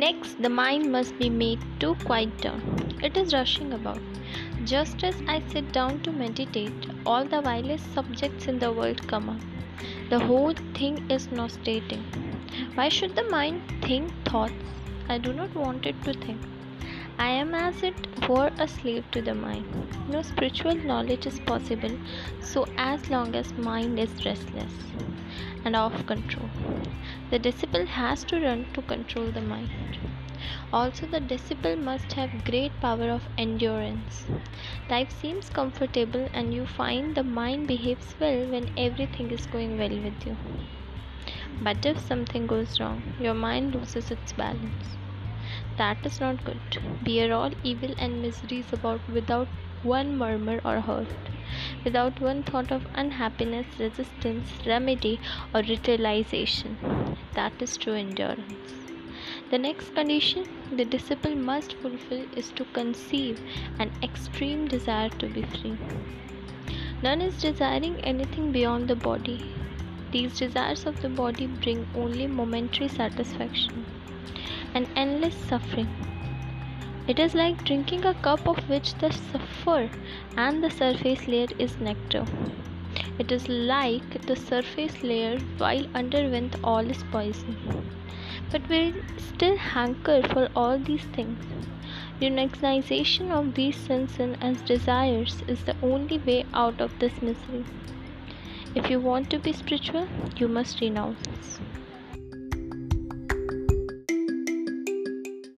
Next, the mind must be made to quiet down. It is rushing about. Just as I sit down to meditate, all the vilest subjects in the world come up. The whole thing is nauseating. Why should the mind think thoughts? I do not want it to think. I am as it were a slave to the mind. No spiritual knowledge is possible so as long as mind is restless and off control. The disciple has to run to control the mind. Also, the disciple must have great power of endurance. Life seems comfortable, and you find the mind behaves well when everything is going well with you. But if something goes wrong, your mind loses its balance that is not good. Bear all evil and miseries about without one murmur or hurt, without one thought of unhappiness, resistance, remedy, or retaliation. That is true endurance. The next condition the disciple must fulfill is to conceive an extreme desire to be free. None is desiring anything beyond the body. These desires of the body bring only momentary satisfaction and endless suffering. It is like drinking a cup of which the sulfur and the surface layer is nectar. It is like the surface layer while underneath all is poison. But we still hanker for all these things. Recognization of these senses as desires is the only way out of this misery. If you want to be spiritual, you must renounce.